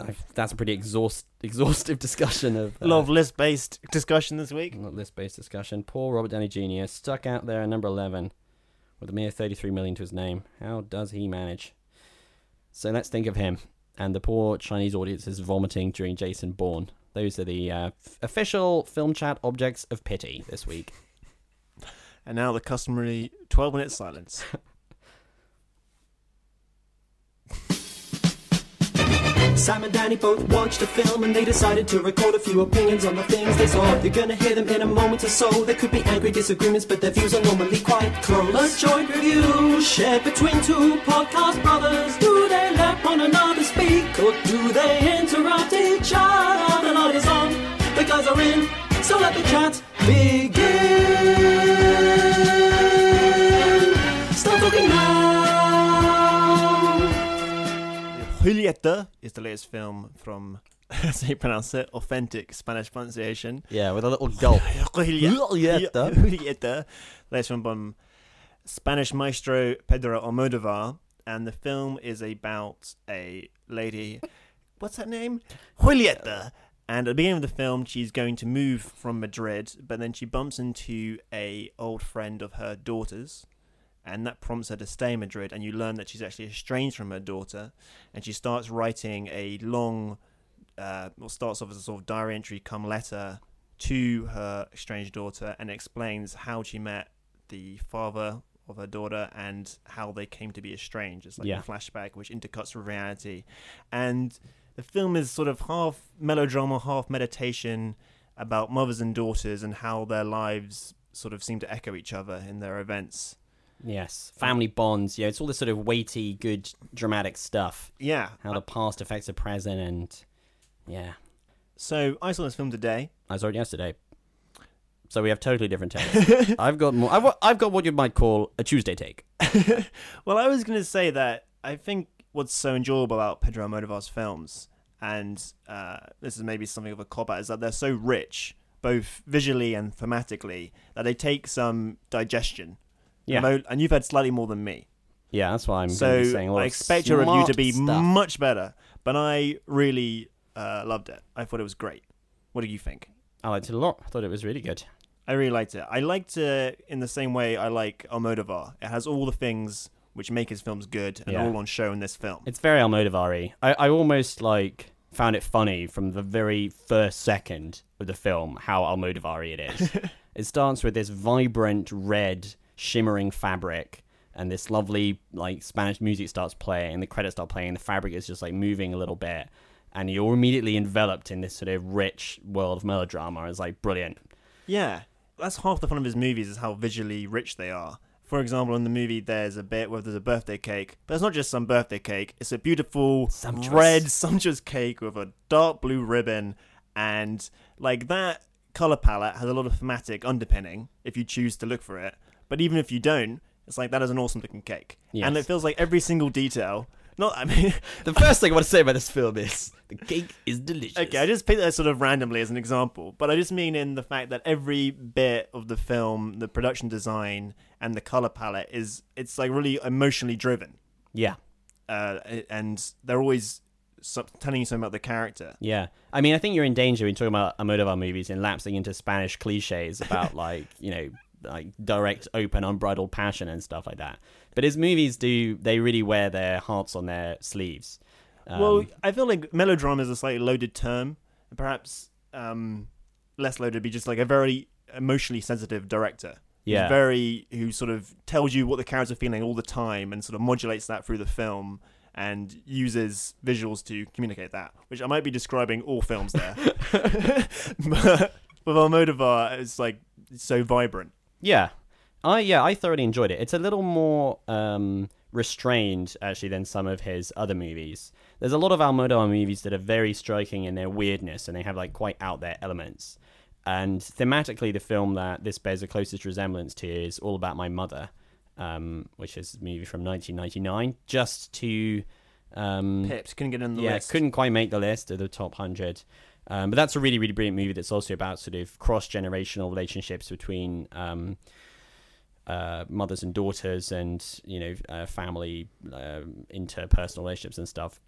i that's a pretty exhaust, exhaustive discussion of A lot of uh, list-based discussion this week. not list-based discussion. Poor Robert Downey Jr. stuck out there at number eleven with a mere thirty-three million to his name. How does he manage? So let's think of him and the poor Chinese audience is vomiting during Jason Bourne. Those are the uh, f- official film chat objects of pity this week. And now the customary 12-minute silence. Sam and Danny both watched a film and they decided to record a few opinions on the things they saw. You're gonna hear them in a moment or so. There could be angry disagreements, but their views are normally quite close. A joint review shared between two podcast brothers. Do they let one another speak or do they interrupt each other? The light is on, the guys are in, so let the chat begin. Julieta is the latest film from, as they pronounce it, authentic Spanish pronunciation. Yeah, with a little gulp. Julieta. Julieta. Latest film from Spanish maestro Pedro Almodovar. And the film is about a lady. What's her name? Julieta. And at the beginning of the film, she's going to move from Madrid, but then she bumps into a old friend of her daughter's, and that prompts her to stay in Madrid. And you learn that she's actually estranged from her daughter, and she starts writing a long, uh, well, starts off as a sort of diary entry, come letter to her estranged daughter, and explains how she met the father of her daughter and how they came to be estranged. It's like Yeah. a flashback which intercuts with reality, and the film is sort of half melodrama, half meditation about mothers and daughters and how their lives sort of seem to echo each other in their events. Yes, family bonds. Yeah, it's all this sort of weighty, good, dramatic stuff. Yeah. How the past affects the present, and yeah, So I saw this film today. I saw it yesterday. So we have totally different takes. I've got more. I've, I've got what you might call a Tuesday take. well, I was going to say that I think what's so enjoyable about Pedro Almodovar's films, and uh, this is maybe something of a cop out, is that they're so rich, both visually and thematically, that they take some digestion. Yeah. And and you've had slightly more than me. Yeah, that's why I'm so saying a lot I expect your review to be stuff. much better. But I really uh, loved it. I thought it was great. What do you think? I liked it a lot. I thought it was really good. I really liked it. I liked it in the same way I like Almodovar. It has all the things which make his films good and Yeah. all on show in this film. It's very Almodovar-y. I, I almost like found it funny from the very first second of the film how Almodovar it is. it starts with this vibrant red, shimmering fabric, and this lovely like Spanish music starts playing, and the credits start playing. The fabric is just like moving a little bit, and you're immediately enveloped in this sort of rich world of melodrama. It's like brilliant. Yeah, that's half the fun of his movies is how visually rich they are. For example, in the movie, there's a bit where there's a birthday cake, but it's not just some birthday cake. It's a beautiful Sumptuous. red, sumptuous cake with a dark blue ribbon, and like that color palette has a lot of thematic underpinning if you choose to look for it. But even if you don't, it's like that is an awesome looking cake, and it feels like every single detail. Not, I mean, The first thing I want to say about this film is the cake is delicious. Okay, I just picked that sort of randomly as an example, but I just mean in the fact that every bit of the film, the production design and the color palette is it's like really emotionally driven, yeah. uh, and they're always telling you something about the character. Yeah, I mean, I think you're in danger when talking about Almodovar movies and lapsing into Spanish cliches about like you know like direct, open, unbridled passion and stuff like that. But his movies do they really wear their hearts on their sleeves. Um, well, I feel like melodrama is a slightly loaded term, perhaps um, less loaded would be just like a very emotionally sensitive director. Yeah. very who sort of tells you what the characters are feeling all the time and sort of modulates that through the film and uses visuals to communicate that. Which I might be describing all films there, but with Almodovar, it's like so vibrant. Yeah, I yeah I thoroughly enjoyed it. It's a little more um, restrained actually than some of his other movies. There's a lot of Almodovar movies that are very striking in their weirdness and they have like quite out there elements. And thematically, the film that this bears the closest resemblance to is All About My Mother, um, which is a movie from 1999. Just to um, Pips couldn't get in the yeah, list. couldn't quite make the list of the top hundred. Um, but that's a really, really brilliant movie. That's also about sort of cross generational relationships between um, uh, mothers and daughters, and you know, uh, family um interpersonal relationships and stuff.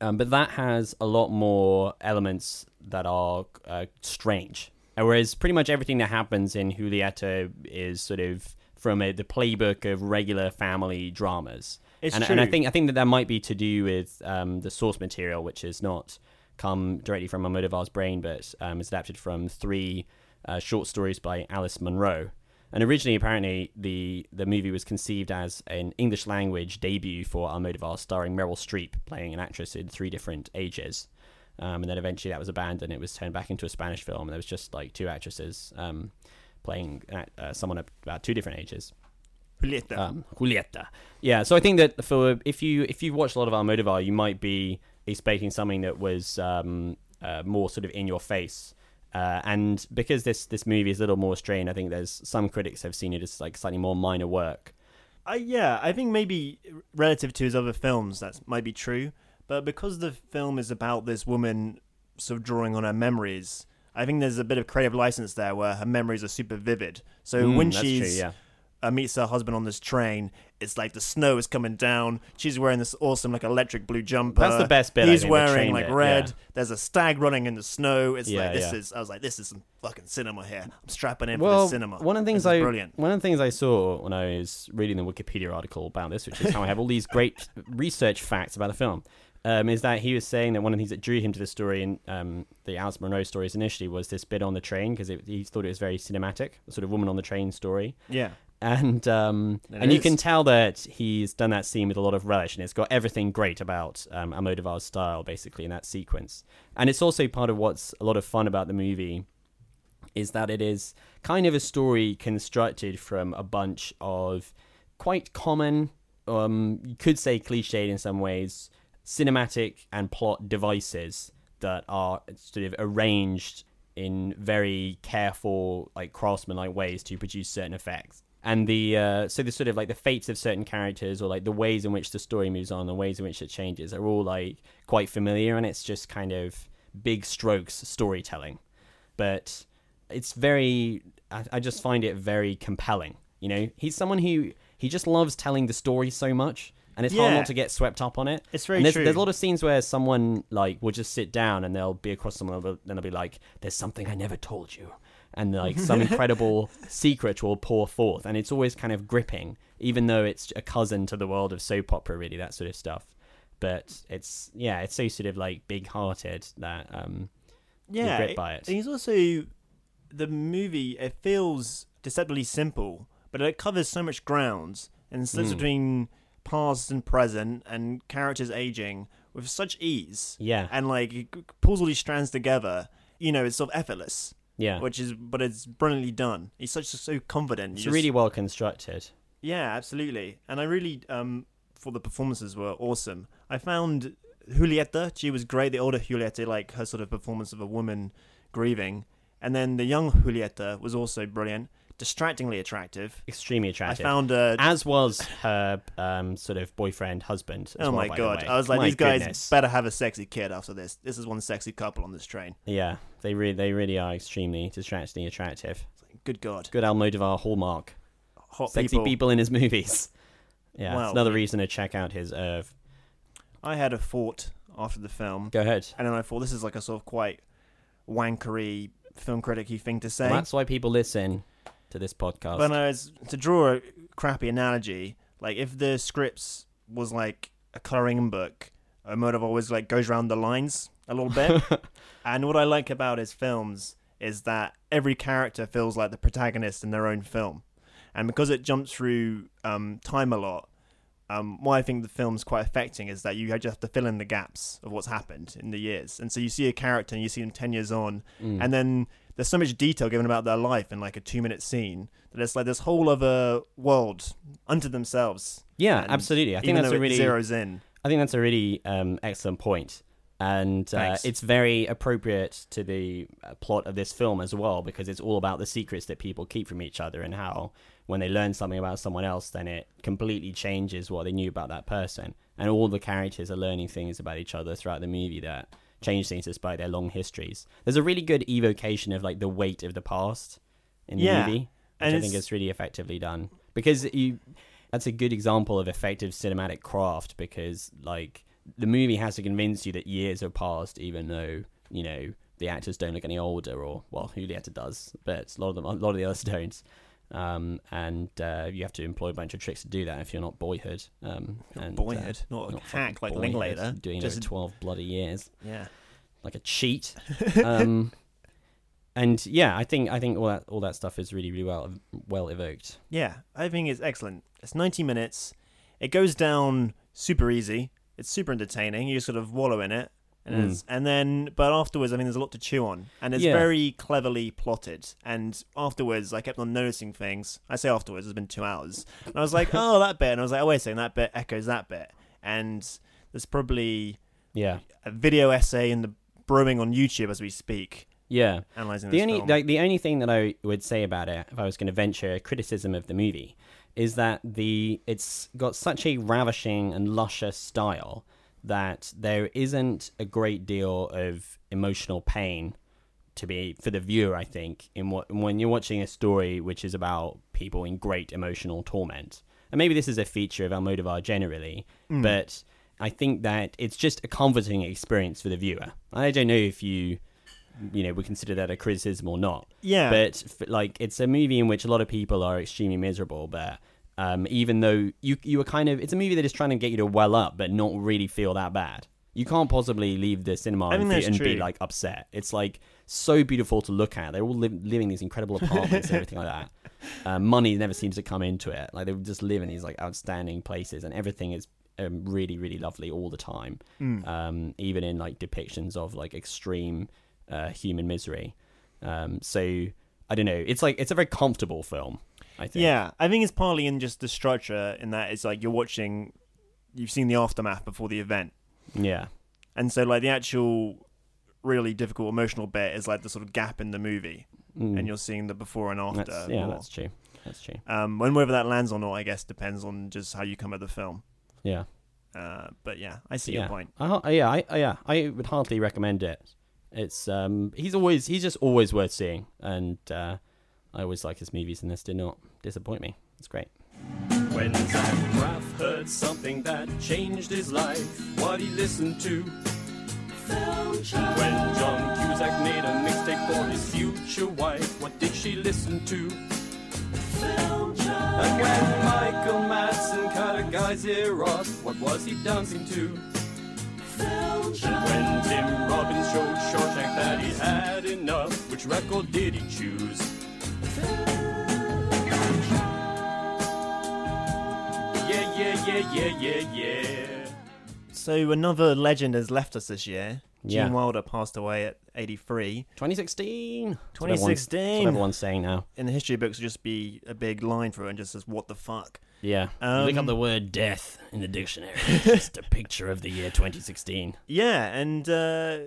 Um, but that has a lot more elements that are uh, strange. Whereas pretty much everything that happens in Julieta is sort of from a, the playbook of regular family dramas. It's and, and I think I think that that might be to do with um, the source material, which is not come directly from Almodovar's brain, but um, is adapted from three uh, short stories by Alice Munro. And originally, apparently, the the movie was conceived as an English language debut for Almodovar, starring Meryl Streep playing an actress in three different ages. Um, and then eventually that was abandoned. It was turned back into a Spanish film, and there was just like two actresses um, playing uh, uh, someone at about two different ages Julieta. um, Julieta. Yeah, so I think that for if you if you watched a lot of Almodovar, you might be expecting something that was um, uh, more sort of in your face. Uh, and because this this movie is a little more strained, I think there's some critics have seen it as like slightly more minor work. Uh, yeah, I think maybe relative to his other films, that might be true. But because the film is about this woman sort of drawing on her memories, I think there's a bit of creative license there where her memories are super vivid. So Mm, when that's true, she's yeah. Uh, meets her husband on this train, it's like the snow is coming down. She's wearing this awesome like electric blue jumper. That's the best bit, He's wearing like bit, red. yeah. There's a stag running in the snow. It's Yeah, like this yeah. is. I was like, this is some fucking cinema here. I'm strapping in well, for the cinema. one of the things I brilliant. one of the things I saw when I was reading the Wikipedia article about this, which is how I have all these great research facts about the film, um, is that he was saying that one of the things that drew him to the story and um, the Alice Munro stories initially was this bit on the train because he thought it was very cinematic, the sort of woman on the train story. Yeah. And um, and you can tell that he's done that scene with a lot of relish, and it's got everything great about um, Almodovar's style, basically, in that sequence. And it's also part of what's a lot of fun about the movie is that it is kind of a story constructed from a bunch of quite common, um, you could say cliched in some ways, cinematic and plot devices that are sort of arranged in very careful, like craftsman-like ways to produce certain effects. And the uh, so the sort of like the fates of certain characters, or like the ways in which the story moves on, the ways in which it changes, are all like quite familiar, and it's just kind of big strokes storytelling. But it's very, I, I just find it very compelling. You know, he's someone who he just loves telling the story so much, and it's hard not to get swept up on it. It's very and there's, true. There's a lot of scenes where someone like will just sit down and they'll be across someone and they'll be like, "There's something I never told you," and like some incredible secret will pour forth, and it's always kind of gripping, even though it's a cousin to the world of soap opera, really that sort of stuff. but it's yeah, it's so sort of like big-hearted that um, yeah, gripped by it. And he's also the movie. It feels deceptively simple, but it covers so much ground and slips Mm. between past and present and characters aging with such ease. Yeah. and like it pulls all these strands together. You know, it's sort of effortless. Yeah, which is but it's brilliantly done. He's such so confident. it's just- really well constructed. yeah, absolutely. And I really um for the performances were awesome. I found Julieta, she was great. The older Julieta, like her sort of performance of a woman grieving, and then the young Julieta was also brilliant, distractingly attractive. Extremely attractive. I found uh, as was her um, sort of boyfriend, husband. Oh well, my god! I was like, My these guys goodness. better have a sexy kid after this. This is one sexy couple on this train. Yeah, they really, they really are extremely distractingly attractive. Good god, Good Almodovar hallmark. hot Sexy people. in his movies. Yeah, Wow. it's another reason to check out his oeuvre. I had a thought after the film. Go ahead. And then I thought this is like a sort of quite wankery film critic-y thing to say. That's why people listen to this podcast. but I was, to draw a crappy analogy, like if the scripts was like a coloring book, Almodovar always like goes around the lines a little bit. and what I like about his films is that every character feels like the protagonist in their own film. And because it jumps through um, time a lot, um, why I think the film's quite affecting is that you just have to fill in the gaps of what's happened in the years. And so you see a character and you see them 10 years on, Mm. and then there's so much detail given about their life in like a two minute scene that it's like this whole other world unto themselves. yeah, And absolutely. I think that's a really zeroes in. I think that's a really um, excellent and uh, it's very appropriate to the uh, plot of this film as well because it's all about the secrets that people keep from each other and how when they learn something about someone else then it completely changes what they knew about that person and all the characters are learning things about each other throughout the movie that change things despite their long histories. There's a really good evocation of like the weight of the past in the Yeah, movie which and i think is really effectively done. Because you that's a good example of effective cinematic craft because like the movie has to convince you that years have passed even though you know the actors don't look any older or well Julieta does but a lot of them a lot of the others don't um, and uh, you have to employ a bunch of tricks to do that if you're not boyhood um, and, uh, Boyhood, not a not hack like Linklater. doing it Just- over 12 bloody years Yeah. like a cheat um, and yeah I think I think all that all that stuff is really really well well evoked Yeah, I think it's excellent. It's 90 minutes. It goes down super easy. It's super entertaining. You sort of wallow in it. And, Mm. and then, but afterwards, I mean, there's a lot to chew on. And it's Yeah. very cleverly plotted. And afterwards, I kept on noticing things. I say afterwards, it's been two hours. And I was like, oh, that bit. And I was like, oh, wait a second, that bit echoes that bit. And there's probably yeah a video essay in the brewing on YouTube as we speak, yeah analyzing the only film. like the only thing that I would say about it, if I was going to venture a criticism of the movie, is that the it's got such a ravishing and luscious style that there isn't a great deal of emotional pain to be for the viewer. I think in what when you're watching a story which is about people in great emotional torment, and maybe this is a feature of Almodovar generally, Mm. but I think that it's just a comforting experience for the viewer. I don't know if you you know would consider that a criticism or not yeah. but f- like it's a movie in which a lot of people are extremely miserable but um, even though you you were kind of it's a movie that is trying to get you to well up but not really feel that bad you can't possibly leave the cinema I and, fe- that's and be like upset it's like so beautiful to look at they're all li- living these incredible apartments and everything like that um, money never seems to come into it like they just live in these like outstanding places and everything is um, really really lovely all the time Mm. um, even in like depictions of like extreme uh, human misery. Um, so I don't know. It's like it's a very comfortable film. I think. Yeah, I think it's partly in just the structure in that it's like you're watching, you've seen the aftermath before the event, Yeah. and so like the actual really difficult emotional bit is like the sort of gap in the movie, Mm. and you're seeing the before and after. That's, yeah, more. that's true. That's true. Um, when whether that lands or not, I guess depends on just how you come at the film. Yeah. Uh, but yeah, I see yeah. your point. I, yeah. I, I- yeah. I would heartily recommend it. It's um. He's always he's just always worth seeing, and uh, I always like his movies, and this did not disappoint me. It's great. When Zach Braff heard something that changed his life, what he listened to. When John Cusack made a mixtape for his future wife, what did she listen to? And when Michael Madsen cut a guy's ear off, what was he dancing to? And when Tim Robbins showed Shawshank that he had enough, which record did he choose? Yeah, yeah, yeah, yeah, yeah, yeah. So another legend has left us this year. Yeah. Gene Wilder passed away at 83. 2016. That's what 2016. Everyone's, that's what everyone's saying now. In the history books, would just be a big line for it and just says, what the fuck? Yeah. Um, Look up the word death in the dictionary. It's just a picture of the year 2016. Yeah, and uh,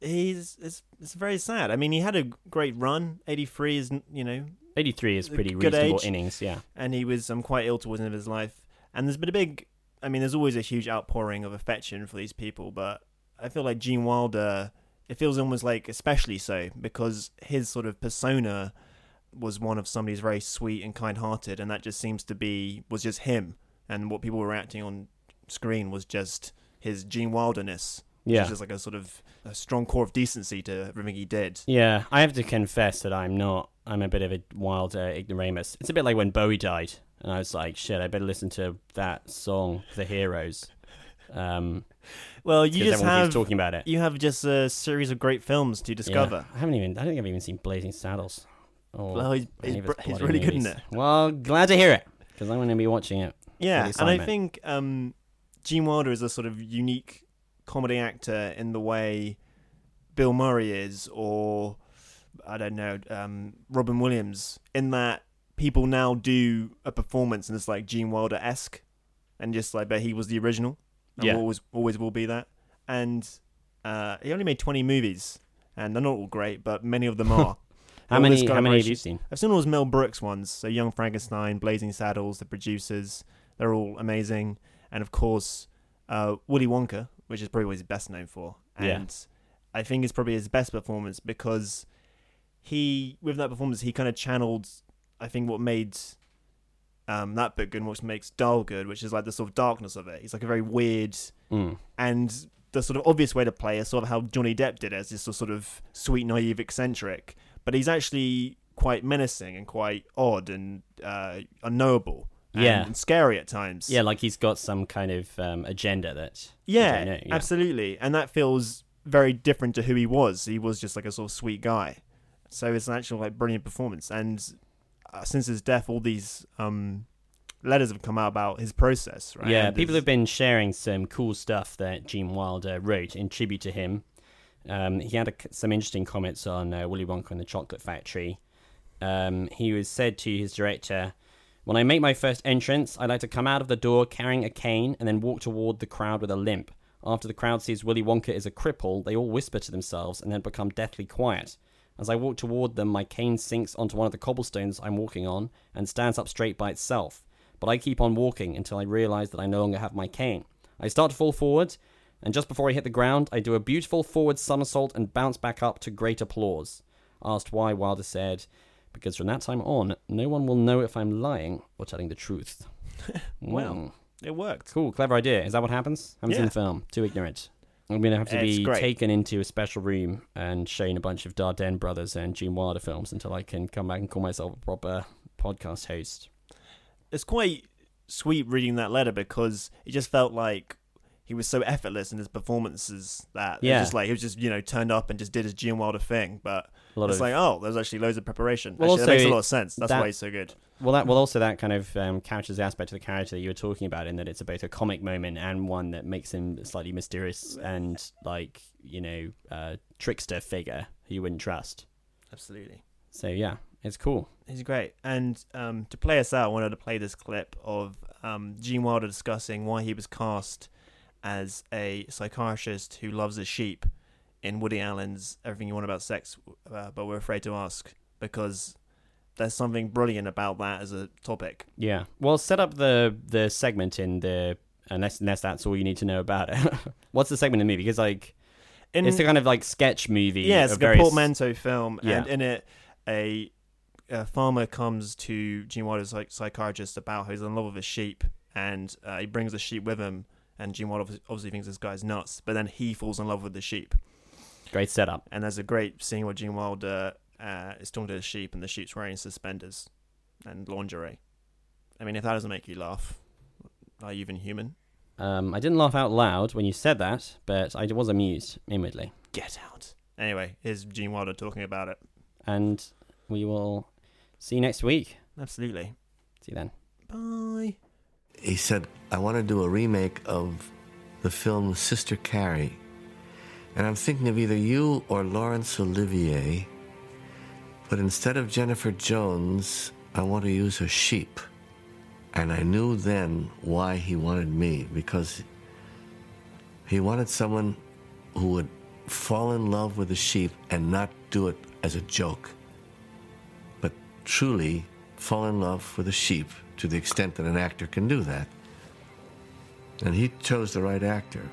he's it's, it's very sad. I mean, he had a great run. 83 is, you know, 83 is pretty Good reasonable age. innings, yeah. and he was um, quite ill towards the end of his life. And there's been a big, I mean, there's always a huge outpouring of affection for these people, but I feel like Gene Wilder, it feels almost like especially so because his sort of persona was one of somebody who's very sweet and kind-hearted, and that just seems to be was just him, and what people were reacting on screen was just his Gene Wilderness. which Yeah. is just like a sort of a strong core of decency to everything he did. Yeah, I have to confess that I'm not. I'm a bit of a wild uh, ignoramus. It's a bit like when Bowie died, and I was like, "Shit, I better listen to that song, "The Heroes." Um, Well, you just have talking about it. you have just a series of great films to Yeah. discover. I haven't even. I don't think I've even seen Blazing Saddles. Or Well, he's, he's, br- he's really good in it. Well, glad to hear it because I'm going to be watching it. Yeah, and I think um, Gene Wilder is a sort of unique comedy actor in the way Bill Murray is, or I don't know, um, Robin Williams, in that people now do a performance and it's like Gene Wilder esque, and just like, but he was the original, and Yeah. always always will be that. And uh, he only made twenty movies, and they're not all great, but many of them are. How many? How many have you seen? I've seen all those Mel Brooks ones, so Young Frankenstein, Blazing Saddles, The Producers. They're all amazing, and of course, uh, Willy Wonka, which is probably what he's best known for. Yeah. And I think it's probably his best performance because he, with that performance, he kind of channeled, I think, what made um, that book good, and what makes Dahl good, which is like the sort of darkness of it. He's like a very weird Mm. and the sort of obvious way to play is sort of how Johnny Depp did it, as this sort of sweet, naive, eccentric. But he's actually quite menacing and quite odd and uh, unknowable. and- Yeah. and scary at times. Yeah, like he's got some kind of um, agenda that. yeah, know, yeah. absolutely. And that feels very different to who he was. He was just like a sort of sweet guy. So it's an actual like brilliant performance. And since his death, all these um, letters have come out about his process. Right? Yeah, And people his- have been sharing some cool stuff that Gene Wilder wrote in tribute to him. Um, he had a, some interesting comments on uh, Willy Wonka and the Chocolate Factory. Um, he was said to his director, "When I make my first entrance, I like to come out of the door carrying a cane and then walk toward the crowd with a limp. After the crowd sees Willy Wonka is a cripple, they all whisper to themselves and then become deathly quiet." As I walk toward them, my cane sinks onto one of the cobblestones I'm walking on and stands up straight by itself. But I keep on walking until I realize that I no longer have my cane. I start to fall forward, and just before I hit the ground, I do a beautiful forward somersault and bounce back up to great applause. Asked why, Wilder said, Because from that time on, no one will know if I'm lying or telling the truth. Well, Mm. it worked. Cool, clever idea. Is that what happens? Haven't seen the film. Too ignorant. I'm gonna have to It's be great. taken into a special room and shown a bunch of Dardenne brothers and Gene Wilder films until I can come back and call myself a proper podcast host. it's quite sweet reading that letter because it just felt like he was so effortless in his performances that it was Yeah. just like he was just you know turned up and just did his Gene Wilder thing. But it's of like oh, there's actually loads of preparation. Well, actually, that also makes a lot of sense. That's that- why he's so good. Well, that well also that kind of um, captures the aspect of the character that you were talking about, in that it's both a comic moment and one that makes him slightly mysterious and like you know uh, trickster figure who you wouldn't trust. Absolutely, So yeah, it's cool. he's great. And um, to play us out, I wanted to play this clip of um, Gene Wilder discussing why he was cast as a psychiatrist who loves his sheep in Woody Allen's Everything You Want About Sex, uh, but we're afraid to ask because there's something brilliant about that as a topic. Yeah. Well, set up the the segment in the unless unless that's all you need to know about it. What's the segment in the movie? Because like In, it's a kind of like sketch movie. yeah, it's like a portmanteau film, Yeah. and in it, a, a farmer comes to Gene Wilder's like psychiatrist about how he's in love with his sheep, and uh, he brings the sheep with him, and Gene Wilder obviously- thinks this guy's nuts, but then he falls in love with the sheep, Great setup. and there's a great scene where Gene Wilder uh, is talking to the sheep, and the sheep's wearing suspenders and lingerie. I mean, if that doesn't make you laugh, are you even human? Um, I didn't laugh out loud when you said that, but I was amused inwardly. Get out. Anyway, here's Gene Wilder talking about it. And we will see you next week. Absolutely. See you then. Bye. He said, I want to do a remake of the film Sister Carrie. And I'm thinking of either you or Laurence Olivier. But instead of Jennifer Jones, I want to use a sheep. And I knew then why he wanted me, because he wanted someone who would fall in love with a sheep and not do it as a joke, but truly fall in love with a sheep to the extent that an actor can do that. And he chose the right actor.